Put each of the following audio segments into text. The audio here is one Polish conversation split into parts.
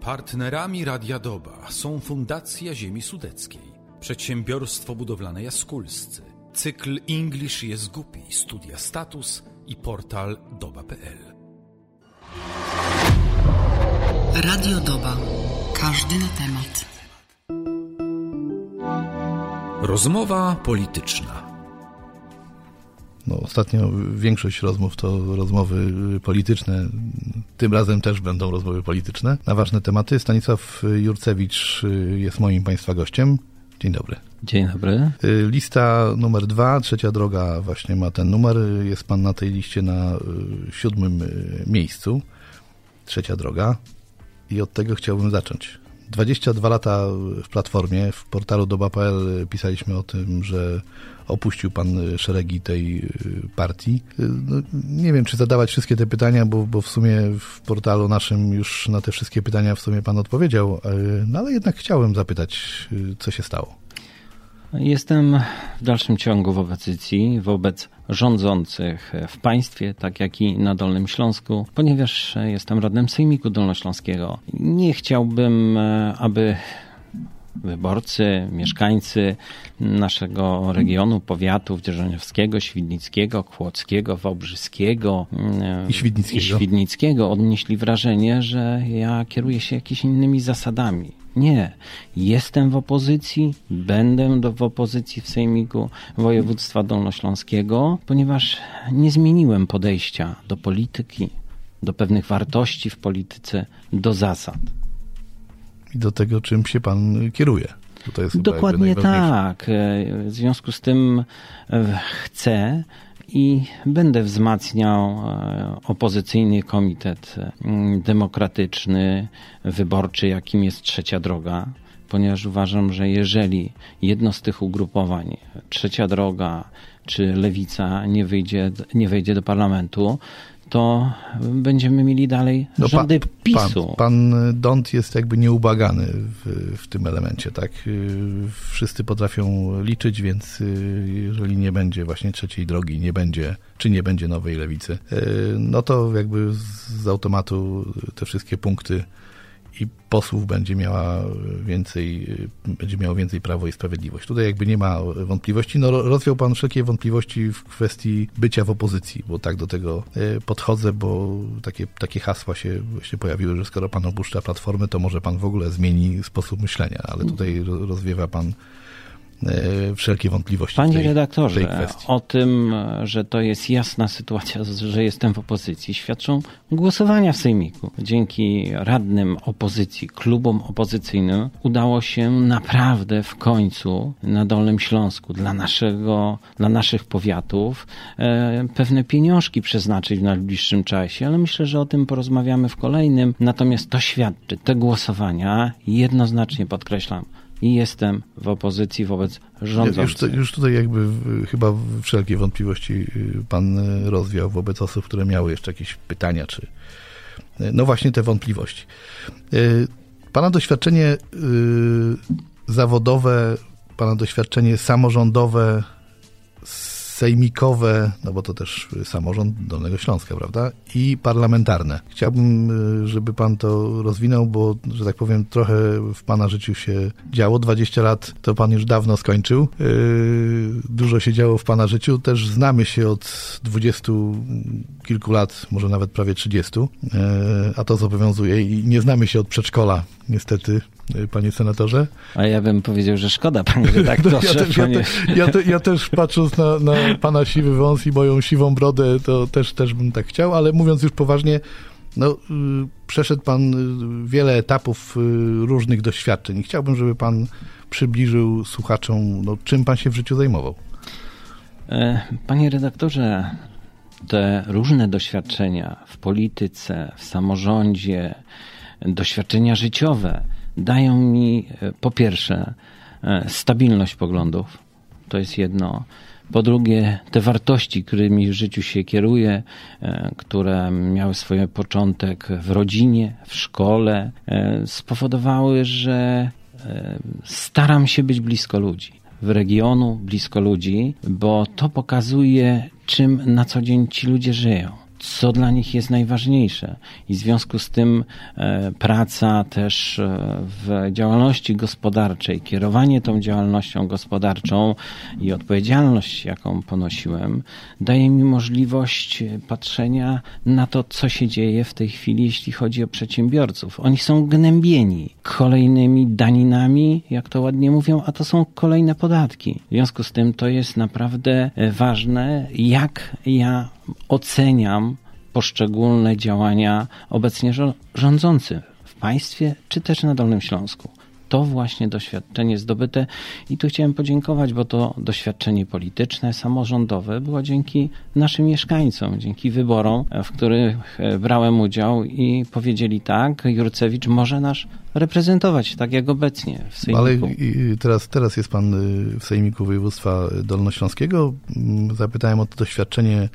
Partnerami Radia Doba są Fundacja Ziemi Sudeckiej, Przedsiębiorstwo Budowlane Jaskulscy, cykl English jest głupi, studia status i portal doba.pl. Radio Doba. Każdy na temat. Rozmowa polityczna. No, ostatnio większość rozmów to rozmowy polityczne. Tym razem też będą rozmowy polityczne na ważne tematy. Stanisław Jurcewicz jest moim Państwa gościem. Dzień dobry. Dzień dobry. Lista numer dwa, trzecia droga właśnie ma ten numer. Jest Pan na tej liście na siódmym miejscu. Trzecia droga. I od tego chciałbym zacząć. 22 lata w Platformie, w portalu doba.pl pisaliśmy o tym, że opuścił pan szeregi tej partii. No, nie wiem, czy zadawać wszystkie te pytania, bo, bo w sumie w portalu naszym już na te wszystkie pytania w sumie pan odpowiedział, no ale jednak chciałem zapytać, co się stało. Jestem w dalszym ciągu w opozycji wobec rządzących w państwie, tak jak i na Dolnym Śląsku, ponieważ jestem radnym Sejmiku Dolnośląskiego. Nie chciałbym, aby wyborcy, mieszkańcy naszego regionu, powiatów dzierżoniowskiego, świdnickiego, kłodzkiego, wałbrzyskiego i świdnickiego. i świdnickiego odnieśli wrażenie, że ja kieruję się jakimiś innymi zasadami. Nie. Jestem w opozycji, będę do, w opozycji w Sejmiku Województwa Dolnośląskiego, ponieważ nie zmieniłem podejścia do polityki, do pewnych wartości w polityce, do zasad. I do tego, czym się pan kieruje. Dokładnie tak. W związku z tym chcę i będę wzmacniał opozycyjny komitet demokratyczny, wyborczy, jakim jest Trzecia Droga, ponieważ uważam, że jeżeli jedno z tych ugrupowań, Trzecia Droga czy Lewica nie, wyjdzie, nie wejdzie do parlamentu, to będziemy mieli dalej no, rządy PiSu. Pan, pan Dont jest jakby nieubagany w, w tym elemencie, tak? Wszyscy potrafią liczyć, więc jeżeli nie będzie właśnie trzeciej drogi, nie będzie, czy nie będzie nowej lewicy, no to jakby z automatu te wszystkie punkty i posłów będzie miała więcej, będzie miało więcej Prawo i Sprawiedliwość. Tutaj jakby nie ma wątpliwości. No, rozwiał Pan wszelkie wątpliwości w kwestii bycia w opozycji, bo tak do tego podchodzę, bo takie, takie hasła się właśnie pojawiły, że skoro Pan opuszcza Platformę, to może Pan w ogóle zmieni sposób myślenia, ale tutaj rozwiewa Pan wszelkie wątpliwości. Panie tej, redaktorze, tej o tym, że to jest jasna sytuacja, że jestem w opozycji, świadczą głosowania w Sejmiku. Dzięki radnym opozycji, klubom opozycyjnym udało się naprawdę w końcu na Dolnym Śląsku dla, naszego, dla naszych powiatów e, pewne pieniążki przeznaczyć w najbliższym czasie, ale myślę, że o tym porozmawiamy w kolejnym. Natomiast to świadczy, te głosowania jednoznacznie podkreślam, i jestem w opozycji wobec rządzących. Już, już tutaj jakby chyba wszelkie wątpliwości pan rozwiał wobec osób, które miały jeszcze jakieś pytania, czy no właśnie te wątpliwości. Pana doświadczenie zawodowe, pana doświadczenie samorządowe sejmikowe, no bo to też samorząd Dolnego Śląska, prawda? I parlamentarne. Chciałbym, y, żeby pan to rozwinął, bo, że tak powiem, trochę w pana życiu się działo. 20 lat to pan już dawno skończył. Y, dużo się działo w pana życiu. Też znamy się od 20 kilku lat, może nawet prawie 30, y, a to zobowiązuje i nie znamy się od przedszkola, niestety panie senatorze. A ja bym powiedział, że szkoda, panie redaktorze. No, ja, też, panie... ja, te, ja, te, ja, też patrząc na, na pana siwy wąs i moją siwą brodę, to też, też bym tak chciał, ale mówiąc już poważnie, no, y, przeszedł pan y, wiele etapów y, różnych doświadczeń chciałbym, żeby pan przybliżył słuchaczom, no, czym pan się w życiu zajmował. E, panie redaktorze, te różne doświadczenia w polityce, w samorządzie, doświadczenia życiowe dają mi e, po pierwsze e, stabilność poglądów, to jest jedno. Po drugie, te wartości, którymi w życiu się kieruję, e, które miały swój początek w rodzinie, w szkole, spowodowały, że staram się być blisko ludzi w regionu, blisko ludzi, bo to pokazuje, czym na co dzień ci ludzie żyją co dla nich jest najważniejsze. I w związku z tym e, praca też e, w działalności gospodarczej, kierowanie tą działalnością gospodarczą i odpowiedzialność, jaką ponosiłem, daje mi możliwość patrzenia na to, co się dzieje w tej chwili, jeśli chodzi o przedsiębiorców. Oni są gnębieni kolejnymi daninami, jak to ładnie mówią, a to są kolejne podatki. W związku z tym to jest naprawdę e, ważne, jak ja oceniam poszczególne działania obecnie rządzących w państwie czy też na Dolnym Śląsku. To właśnie doświadczenie zdobyte i tu chciałem podziękować, bo to doświadczenie polityczne, samorządowe było dzięki naszym mieszkańcom, dzięki wyborom, w których e, brałem udział i powiedzieli tak, Jurcewicz może nas reprezentować, tak jak obecnie w Sejmiku. Ale teraz, teraz jest pan y, w Sejmiku Województwa Dolnośląskiego. Mm, zapytałem o to doświadczenie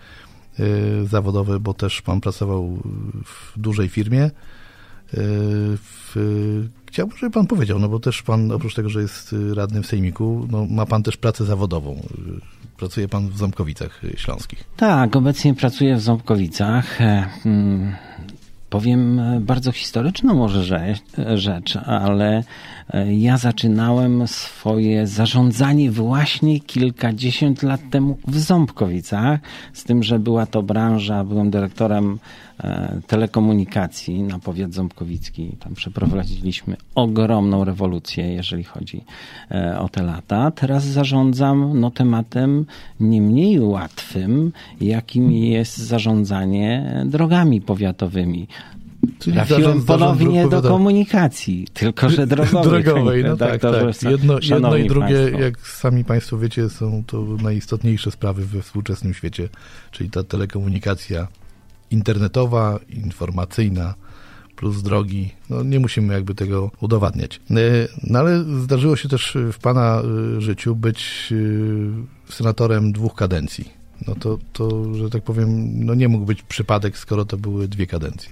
Y, zawodowe, bo też pan pracował w dużej firmie. Y, w, chciałbym, żeby pan powiedział, no bo też pan, oprócz tego, że jest radnym w Sejmiku, no ma pan też pracę zawodową. Pracuje pan w Ząbkowicach Śląskich. Tak, obecnie pracuję w Ząbkowicach. E, powiem bardzo historyczną może rzecz, ale e, ja zaczynałem swoje zarządzanie właśnie kilkadziesiąt lat temu w Ząbkowicach, z tym, że była to branża, byłem dyrektorem e, telekomunikacji na powiat ząbkowicki. Tam przeprowadziliśmy ogromną rewolucję, jeżeli chodzi e, o te lata. Teraz zarządzam no, tematem nie mniej łatwym, jakim jest zarządzanie drogami powiatowymi. Czyli Trafiłem ponownie do komunikacji, tylko że drogowej. drogowej no tak, tak. Jedno, jedno i drugie, państwo. jak sami Państwo wiecie, są to najistotniejsze sprawy we współczesnym świecie, czyli ta telekomunikacja internetowa, informacyjna, plus drogi. No, nie musimy jakby tego udowadniać. E, no ale zdarzyło się też w Pana e, życiu być e, senatorem dwóch kadencji. No to, to, że tak powiem, no nie mógł być przypadek, skoro to były dwie kadencje.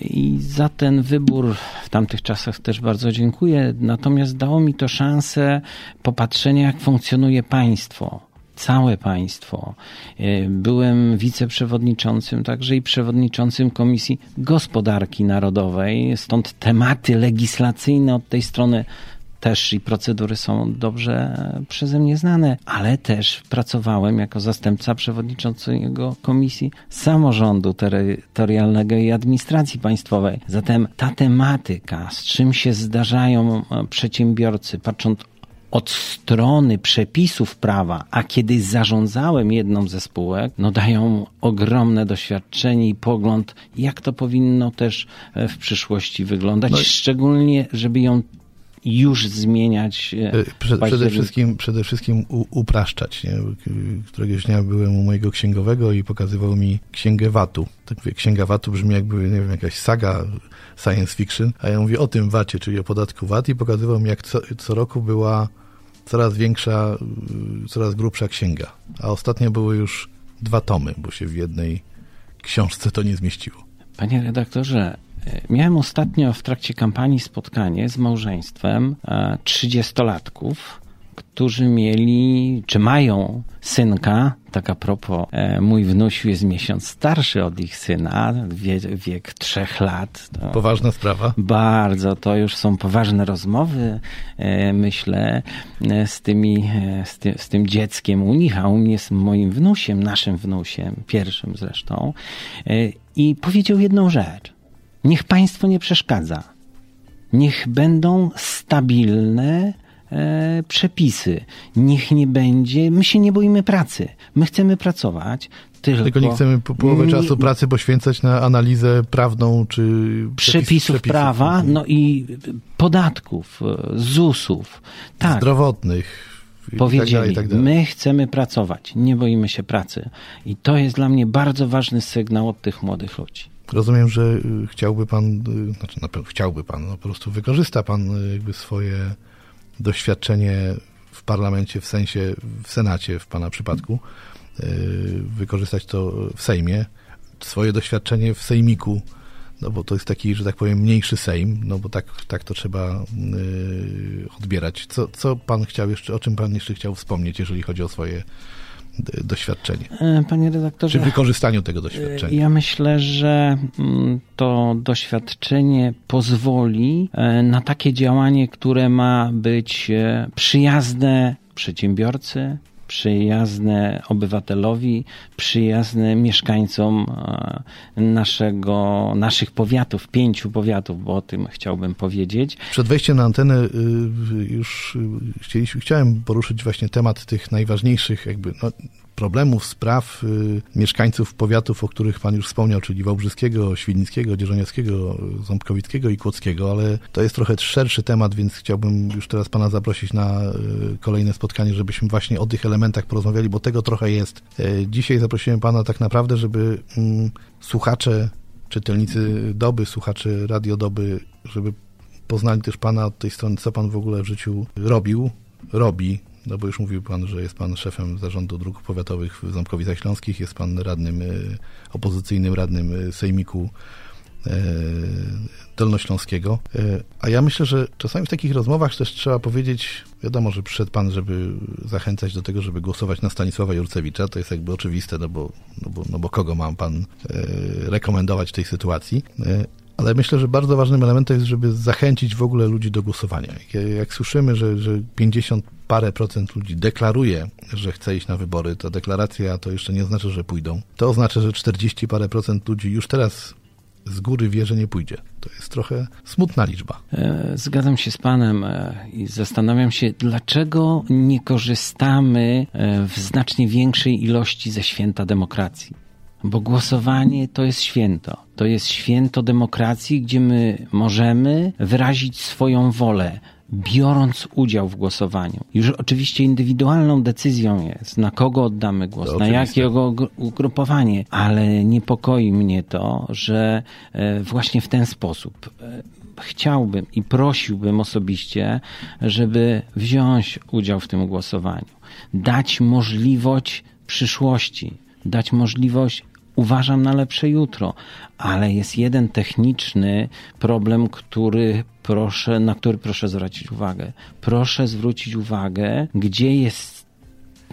I za ten wybór w tamtych czasach też bardzo dziękuję. Natomiast dało mi to szansę popatrzenia, jak funkcjonuje państwo całe państwo. E, byłem wiceprzewodniczącym, także i przewodniczącym Komisji Gospodarki Narodowej, stąd tematy legislacyjne od tej strony też i procedury są dobrze przeze mnie znane, ale też pracowałem jako zastępca przewodniczącego Komisji Samorządu Terytorialnego i Administracji Państwowej. Zatem ta tematyka, z czym się zdarzają e, przedsiębiorcy, patrząc od strony przepisów prawa, a kiedy zarządzałem jedną ze spółek, no dają ogromne doświadczenie i pogląd, jak to powinno też e, w przyszłości wyglądać, no. szczególnie, żeby ją już zmieniać. E, e, przede, przede wszystkim, przede wszystkim u, upraszczać. Nie? Któregoś dnia byłem u mojego księgowego i pokazywał mi księgę VAT-u. Tak mówię, księga VAT-u brzmi jakby, nie wiem, jakaś saga science fiction, a ja mówię o tym VAT-ie, czyli o podatku VAT i pokazywał mi, jak co, co roku była coraz większa, coraz grubsza księga. A ostatnio były już dwa tomy, bo się w jednej książce to nie zmieściło. Panie redaktorze, Miałem ostatnio w trakcie kampanii spotkanie z małżeństwem 30-latków, którzy mieli, czy mają synka, tak a propos, e, mój wnusiu jest miesiąc starszy od ich syna, wie, wiek trzech lat. Poważna sprawa. Bardzo, to już są poważne rozmowy, e, myślę, e, z, tymi, e, z, ty, z tym dzieckiem u nich, a u mnie jest moim wnusiem, naszym wnusiem, pierwszym zresztą. E, I powiedział jedną rzecz. Niech państwo nie przeszkadza. Niech będą stabilne e, przepisy. Niech nie będzie. My się nie boimy pracy. My chcemy pracować. Tylko, Tylko nie chcemy po połowę nie- czasu pracy poświęcać na analizę prawną czy przepisów, prawa, no i podatków, e, ZUS-ów. Tak. zdrowotnych. i Powiedzieli, tak dalej, tak dalej. my chcemy pracować, nie boimy się pracy. I to jest dla mnie bardzo ważny sygnał od tych młodych ludzi. Rozumiem, że y, chciałby pan, y, znaczy na pewno chciałby pan, no po prostu wykorzysta pan y, swoje doświadczenie w parlamencie, w sensie w Senacie w pana przypadku, wykorzystać to w Sejmie, swoje doświadczenie w Sejmiku, no bo to jest taki, że tak powiem, mniejszy Sejm, no bo tak, tak to trzeba odbierać. Co, co pan chciał jeszcze, o czym pan jeszcze chciał wspomnieć, jeżeli chodzi o swoje doświadczenie? E, Panie redaktorze. Czy wykorzystaniu tego doświadczenia? Ja myślę, że mm, to doświadczenie pozwoli e, na takie działanie, które ma być e, przyjazne przedsiębiorcy, przyjazne obywatelowi, przyjazne mieszkańcom e, naszego, naszych powiatów, pięciu powiatów, bo o tym chciałbym powiedzieć. Przed wejściem na antenę y, już chciałem poruszyć właśnie temat tych najważniejszych jakby no, problemów, spraw y, mieszkańców powiatów, o których Pan już wspomniał, czyli Wałbrzyskiego, Świdnickiego, Dzierżoniowskiego, Ząbkowickiego i Kłodzkiego, ale to jest trochę szerszy temat, więc chciałbym już teraz Pana zaprosić na y, kolejne spotkanie, żebyśmy właśnie o tych elementach porozmawiali, bo tego trochę jest. Y, Dzisiaj zaprosiłem Pana tak naprawdę, żeby mm, słuchacze, czytelnicy Doby, słuchacze Radio Doby, żeby poznali też Pana od tej strony, co Pan w ogóle w życiu robił, robi, no bo już mówił Pan, że jest Pan szefem zarządu dróg powiatowych w Ząbkowicach Śląskich, jest Pan radnym, y, opozycyjnym radnym y, Sejmiku y, Dolnośląskiego. A ja myślę, że czasami w takich rozmowach też trzeba powiedzieć, wiadomo, że przyszedł Pan, żeby zachęcać do tego, żeby głosować na Stanisława Jurcewicza, to jest jakby oczywiste, no bo, no bo, no bo kogo mam Pan rekomendować w tej sytuacji. Ale myślę, że bardzo ważnym elementem jest, żeby zachęcić w ogóle ludzi do głosowania. Jak, słyszymy, że, że 50 parę procent ludzi deklaruje, że chce iść na wybory, to deklaracja to jeszcze nie oznacza, że pójdą. To oznacza, że 40 parę procent ludzi już teraz z góry wie, że nie pójdzie. To jest trochę smutna liczba. E, Zgadzam się z Panem e, i zastanawiam się, dlaczego nie korzystamy e, w znacznie większej ilości ze święta demokracji. Bo głosowanie to jest święto. To jest święto demokracji, gdzie my możemy wyrazić swoją wolę, biorąc udział w głosowaniu. Już oczywiście indywidualną decyzją jest, na kogo oddamy głos, To na oczywiste. jakiego gr- ugrupowanie, ale niepokoi mnie to, że e, właśnie w ten sposób e, chciałbym i prosiłbym osobiście, żeby wziąć udział w tym głosowaniu, dać możliwość przyszłości, dać możliwość uważam na lepsze jutro, ale jest jeden techniczny problem, który proszę, na który proszę zwrócić uwagę. Proszę zwrócić uwagę, gdzie jest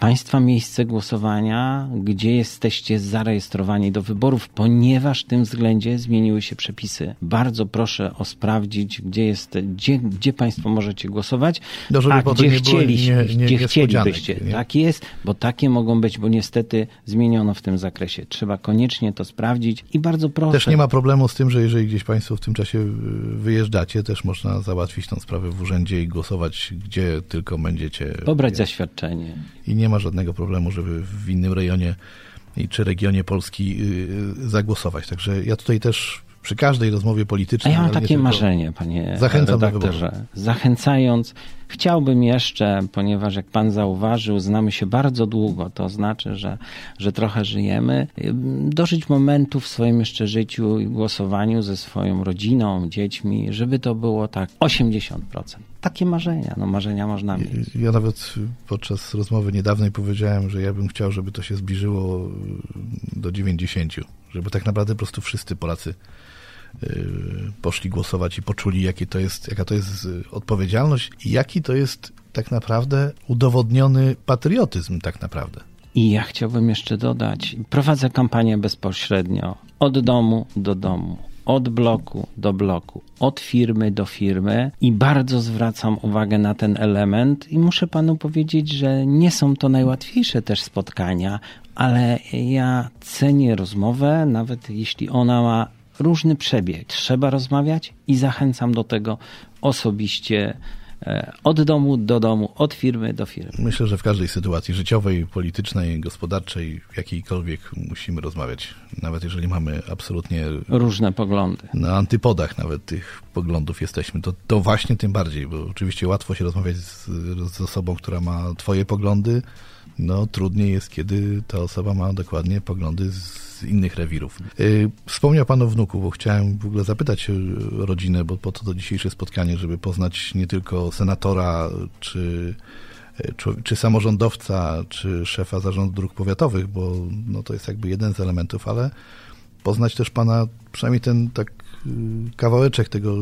Państwa miejsce głosowania, gdzie jesteście zarejestrowani do wyborów, ponieważ w tym względzie zmieniły się przepisy. Bardzo proszę o sprawdzić, gdzie, jest, gdzie, gdzie Państwo możecie głosować, No, a gdzie, chcieli, nie- nie- gdzie chcielibyście. nie? Tak jest, bo takie mogą być, bo niestety zmieniono w tym zakresie. Trzeba koniecznie to sprawdzić i bardzo proszę. Też nie ma problemu z tym, że jeżeli gdzieś Państwo w tym czasie y, wyjeżdżacie, też można załatwić tą sprawę w urzędzie i głosować, gdzie tylko będziecie. Pobrać zaświadczenie. I nie ma żadnego problemu, żeby w innym rejonie czy regionie Polski y, zagłosować. Także ja tutaj też przy każdej rozmowie A politycznej. ja mam takie marzenie, panie Zachęcam do redaktorze. Zachęcając, chciałbym jeszcze, ponieważ jak pan zauważył, znamy się bardzo długo, to znaczy, że, że trochę żyjemy, dożyć momentu w swoim jeszcze życiu i głosowaniu ze swoją rodziną, dziećmi, żeby to było tak 80%. Takie marzenia, no marzenia można mieć. Ja nawet podczas rozmowy niedawnej powiedziałem, że ja bym chciał, żeby to się zbliżyło do 90, żeby tak naprawdę po prostu wszyscy Polacy poszli głosować i poczuli, jakie to jest, jaka to jest y, odpowiedzialność i jaki to jest tak naprawdę udowodniony patriotyzm tak naprawdę. I ja chciałbym jeszcze dodać, prowadzę kampanię bezpośrednio od domu do domu, od bloku do bloku, od firmy do firmy i bardzo zwracam uwagę na ten element i muszę panu powiedzieć, że nie są to najłatwiejsze też spotkania, ale ja cenię rozmowę, nawet jeśli ona ma różny przebieg. Trzeba rozmawiać i zachęcam do tego osobiście e, od domu do domu, od firmy do firmy. Myślę, że w każdej sytuacji życiowej, politycznej, gospodarczej, jakiejkolwiek musimy rozmawiać, nawet jeżeli mamy absolutnie różne poglądy. Na antypodach nawet tych poglądów jesteśmy. To, to właśnie tym bardziej, bo oczywiście łatwo się rozmawiać z, z osobą, która ma twoje poglądy, no trudniej jest, kiedy ta osoba ma dokładnie poglądy z innych rewirów. Y, wspomniał Pan o wnuku, bo chciałem w ogóle zapytać rodzinę, bo po to to dzisiejsze spotkanie, żeby poznać nie tylko senatora, czy y, czy samorządowca, czy szefa zarządu dróg powiatowych, bo no, to jest jakby jeden z elementów, ale poznać też pana, przynajmniej ten tak kawałeczek tego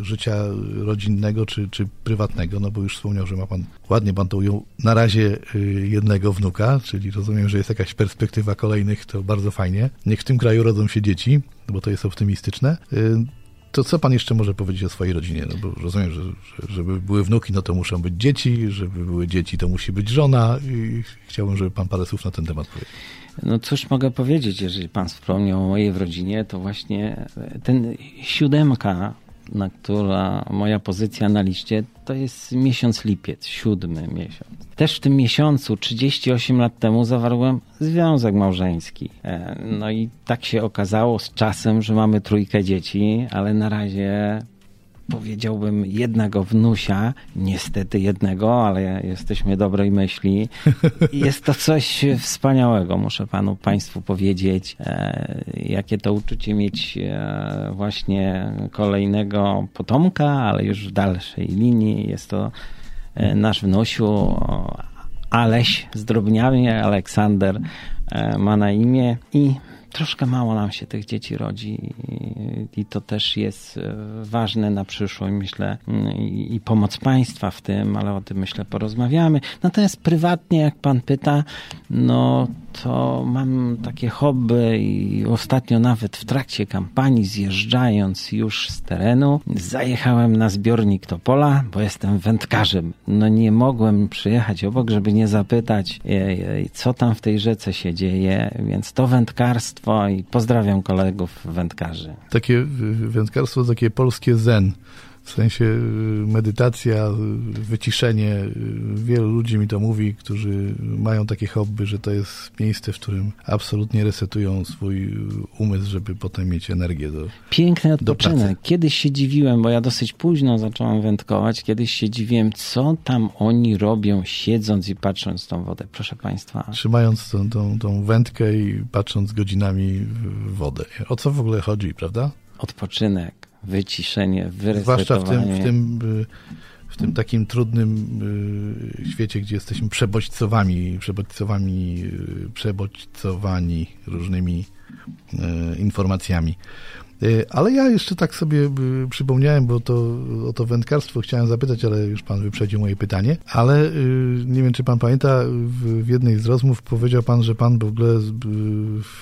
y, życia rodzinnego czy, czy prywatnego, no bo już wspomniał, że ma pan, ładnie pan to ujął, na razie y, jednego wnuka, czyli rozumiem, że jest jakaś perspektywa kolejnych, to bardzo fajnie. Niech w tym kraju rodzą się dzieci, bo to jest optymistyczne. To co pan jeszcze może powiedzieć o swojej rodzinie? No bo rozumiem, że, że żeby były wnuki, no to muszą być dzieci, żeby były dzieci, to musi być żona i chciałbym, żeby pan parę słów na ten temat powiedział. No cóż mogę powiedzieć, jeżeli pan wspomniał o mojej rodzinie, to właśnie ten siódemka, na która moja pozycja na liście, to jest miesiąc lipiec, siódmy miesiąc. Też w tym miesiącu, 38 lat temu, zawarłem związek małżeński. E, no i tak się okazało z czasem, że mamy trójkę dzieci, ale na razie powiedziałbym jednego wnusia, niestety jednego, ale jesteśmy dobrej myśli. Jest to coś wspaniałego, muszę panu państwu powiedzieć, e, jakie to uczucie mieć e, właśnie kolejnego potomka, ale już w dalszej linii jest to e, nasz wnusiu Aleś Zdrobniawie, Aleksander ma na imię i troszkę mało nam się tych dzieci rodzi i to też jest e, ważne na przyszłość, myślę, mm, i pomoc państwa w tym, ale o tym myślę porozmawiamy. Natomiast prywatnie, jak pan pyta, no to mam takie hobby i ostatnio nawet w trakcie kampanii, zjeżdżając już z terenu, zajechałem na zbiornik Topola, bo jestem wędkarzem. No nie mogłem przyjechać obok, żeby nie zapytać, co tam w tej rzece się dzieje, więc to wędkarstwo i pozdrawiam kolegów wędkarzy. Takie wędkarstwo, takie polskie zen w sensie y, medytacja, y, wyciszenie. Y, wielu ludzi mi to mówi, którzy mają takie hobby, że to jest miejsce, w którym absolutnie resetują swój umysł, żeby potem mieć energię do Piękny odpoczynek. Kiedyś się dziwiłem, bo ja dosyć późno zacząłem wędkować. Kiedyś się dziwiłem, co tam oni robią, siedząc i patrząc tą wodę. Proszę Państwa. Trzymając tą, tą, tą wędkę i patrząc godzinami w wodę. O co w ogóle chodzi, prawda? Odpoczynek wyciszenie, wyresetowanie. Zwłaszcza w tym, w tym, w tym takim trudnym y, świecie, gdzie jesteśmy przebodźcowani, przebodźcowani, y, przebodźcowani różnymi y, informacjami. Ale ja jeszcze tak sobie przypomniałem, bo to o to wędkarstwo chciałem zapytać, ale już pan wyprzedził moje pytanie. Ale nie wiem, czy pan pamięta, w jednej z rozmów powiedział pan, że pan w ogóle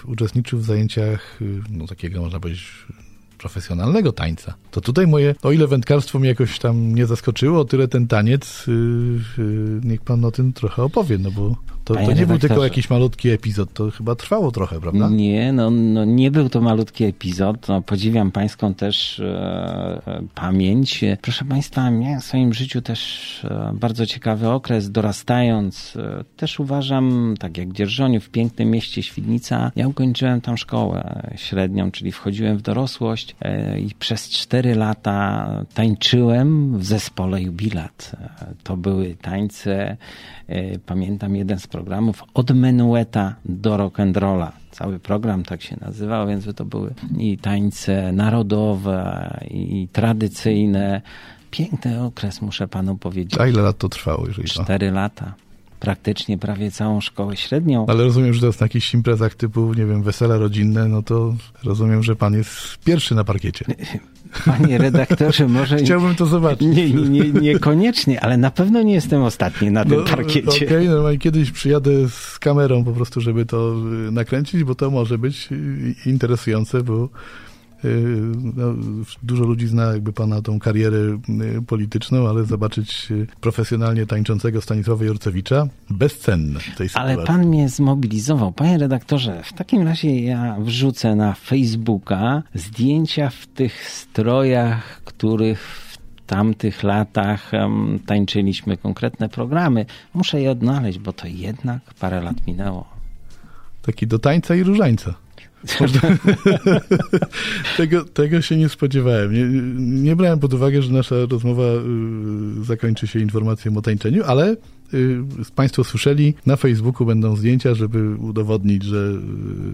uczestniczył w zajęciach, no takiego można powiedzieć, profesjonalnego tańca. To tutaj moje, o ile wędkarstwo mnie jakoś tam nie zaskoczyło, o tyle ten taniec, yy, yy, niech pan o tym trochę opowie, no bo to, to nie był tylko jakiś malutki epizod, to chyba trwało trochę, prawda? Nie, no, no nie był to malutki epizod. No, podziwiam pańską też e, e pamięć. Proszę państwa, miałem w swoim życiu też e, bardzo ciekawy okres, dorastając. E, też uważam, tak jak Dzierżoniu w pięknym mieście Świdnica, ja ukończyłem tam szkołę średnią, czyli wchodziłem w dorosłość i przez cztery lata tańczyłem w zespole Jubilat. E, to były tańce, pamiętam jeden z programów od menueta do rock'n'rolla. Cały program tak się nazywał, więc to były i tańce narodowe, i tradycyjne. Piękny okres, muszę panu powiedzieć. A ile lat to trwało? Jeżeli Cztery lata. Praktycznie prawie całą szkołę średnią. Ale rozumiem, że to jest na jakichś imprezach typu, nie wiem, wesela rodzinne, no to rozumiem, że pan jest pierwszy na parkiecie. Panie redaktorze, może... Chciałbym to zobaczyć. Nie, nie, niekoniecznie, ale na pewno nie jestem ostatni na tym no, parkiecie. Okej, okay, normalnie kiedyś przyjadę z kamerą po prostu, żeby to y, nakręcić, bo to może być y, interesujące, bo no, dużo ludzi zna jakby pana tą karierę y, polityczną, ale zobaczyć y, profesjonalnie tańczącego Stanisława Jorcewicza bezcenne w tej sytuacji. Ale pan mnie zmobilizował. Panie redaktorze, w takim razie ja wrzucę na Facebooka zdjęcia w tych strojach, których w tamtych latach um, tańczyliśmy konkretne programy. Muszę je odnaleźć, bo to jednak parę lat minęło. Taki do tańca i różańca. tego, tego się nie spodziewałem. Nie, nie brałem pod uwagę, że nasza rozmowa y, zakończy się informacją o tańczeniu, ale Państwo słyszeli, na Facebooku będą zdjęcia, żeby udowodnić, że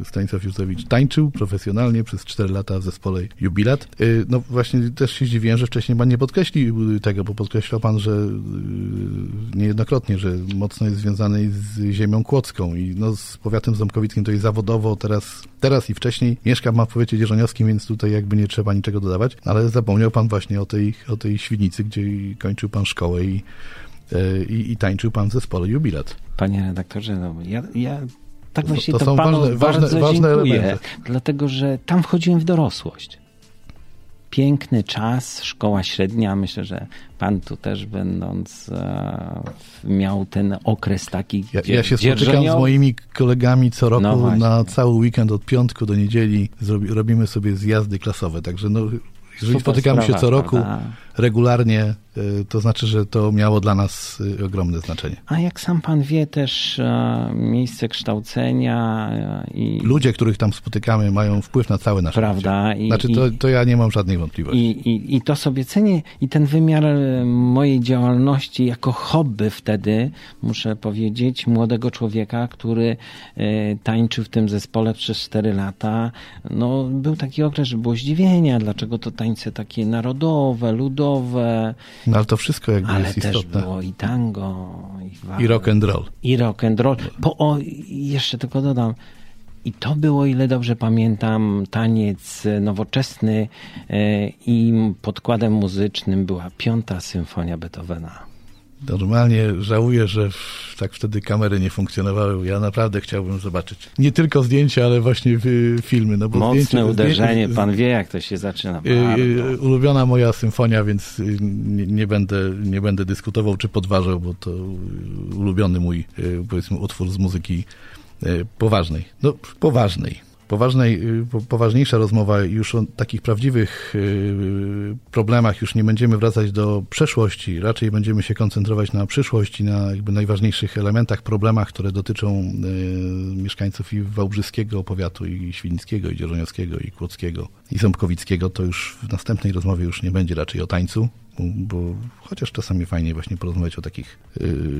y, Stanisław Józefowicz tańczył profesjonalnie przez 4 lata w zespole Jubilat. Y, no właśnie też się zdziwiłem, że wcześniej Pan nie podkreślił tego, bo podkreślał Pan, że niejednokrotnie, że mocno jest związany z ziemią kłodzką i no, z powiatem ząbkowickim to jest zawodowo, teraz, teraz i wcześniej. Mieszka ma w powiecie dzierżoniowskim, więc tutaj jakby nie trzeba niczego dodawać, ale zapomniał Pan właśnie o tej, o tej Świdnicy, gdzie kończył Pan szkołę i i, i tańczył pan w zespole Jubilat. Panie redaktorze, no, ja, ja tak właśnie to, to, to panu ważne, ważne, ważne dziękuję, elementy. dlatego że tam wchodziłem w dorosłość. Piękny czas, szkoła średnia. Myślę, że pan tu też będąc e, miał ten okres taki. Ja, ja się spotykam z moimi kolegami co roku no na cały weekend od piątku do niedzieli. Zrobi, robimy sobie zjazdy klasowe, także no, jeżeli Super spotykamy sprawa, się co roku prawda? Regularnie, y, to znaczy, że to miało dla nas y, ogromne znaczenie. A jak sam pan wie, też e, miejsce kształcenia e, i. Ludzie, których tam spotykamy, mają wpływ na całe nasze Prawda? Życie. Znaczy, to, to ja nie mam żadnej wątpliwości. I, i, I to sobie cenię. I ten wymiar e, mojej działalności jako hobby wtedy, muszę powiedzieć, młodego człowieka, który tańczył w tym zespole przez 4 lata, no był taki okres, że było zdziwienia, dlaczego to tańce takie narodowe, ludowe, no ale to wszystko jakby ale jest istotne. też było i tango, i, I rock and roll. I rock and roll. Po, o, jeszcze tylko dodam, i to było, ile dobrze pamiętam, taniec nowoczesny e, i podkładem muzycznym była piąta symfonia Beethovena. Normalnie żałuję, że tak wtedy kamery nie funkcjonowały. Ja naprawdę chciałbym zobaczyć. Nie tylko zdjęcia, ale właśnie filmy. No bo Mocne zdjęcie, uderzenie, pan wie jak to się zaczyna. Y, y, bardzo. Ulubiona moja symfonia, więc y, nie, nie, będę, nie będę dyskutował czy podważał, bo to ulubiony mój, powiedzmy, utwór z muzyki poważnej. No, poważnej poważnej, y, poważniejsza rozmowa już o takich prawdziwych y, problemach, już nie będziemy wracać do przeszłości, raczej będziemy się koncentrować na przyszłości, na jakby najważniejszych elementach, problemach, które dotyczą y, mieszkańców i Wałbrzyskiego powiatu, i Świdnickiego, i Dzierżoniowskiego, i Kłodzkiego, i Ząbkowickiego. To już w następnej rozmowie już nie będzie raczej o tańcu, bo chociaż czasami fajnie właśnie porozmawiać o takich,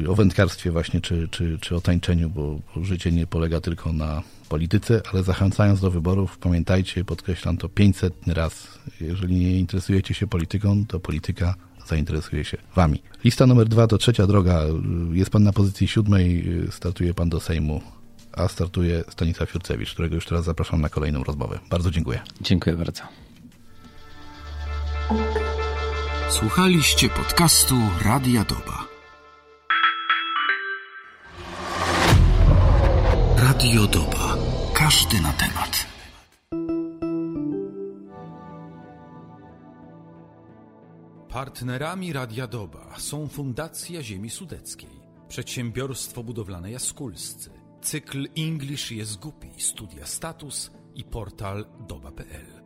o wędkarstwie właśnie, czy, czy, czy o tańczeniu, bo, bo życie nie polega tylko na polityce, ale zachęcając do wyborów, pamiętajcie, podkreślam to 500 raz, jeżeli nie interesujecie się polityką, to polityka zainteresuje się wami. Lista numer dwa to trzecia droga. Jest pan na pozycji siódmej, startuje pan do Sejmu, a startuje Stanisław Jurcewicz, którego już teraz zapraszam na kolejną rozmowę. Bardzo dziękuję. Dziękuję bardzo. Słuchaliście podcastu Radia Doba. Radio Doba. Każdy na temat. Partnerami Radia Doba są Fundacja Ziemi Sudeckiej, Przedsiębiorstwo Budowlane Jaskulscy, cykl English jest głupi, studia status i portal doba.pl.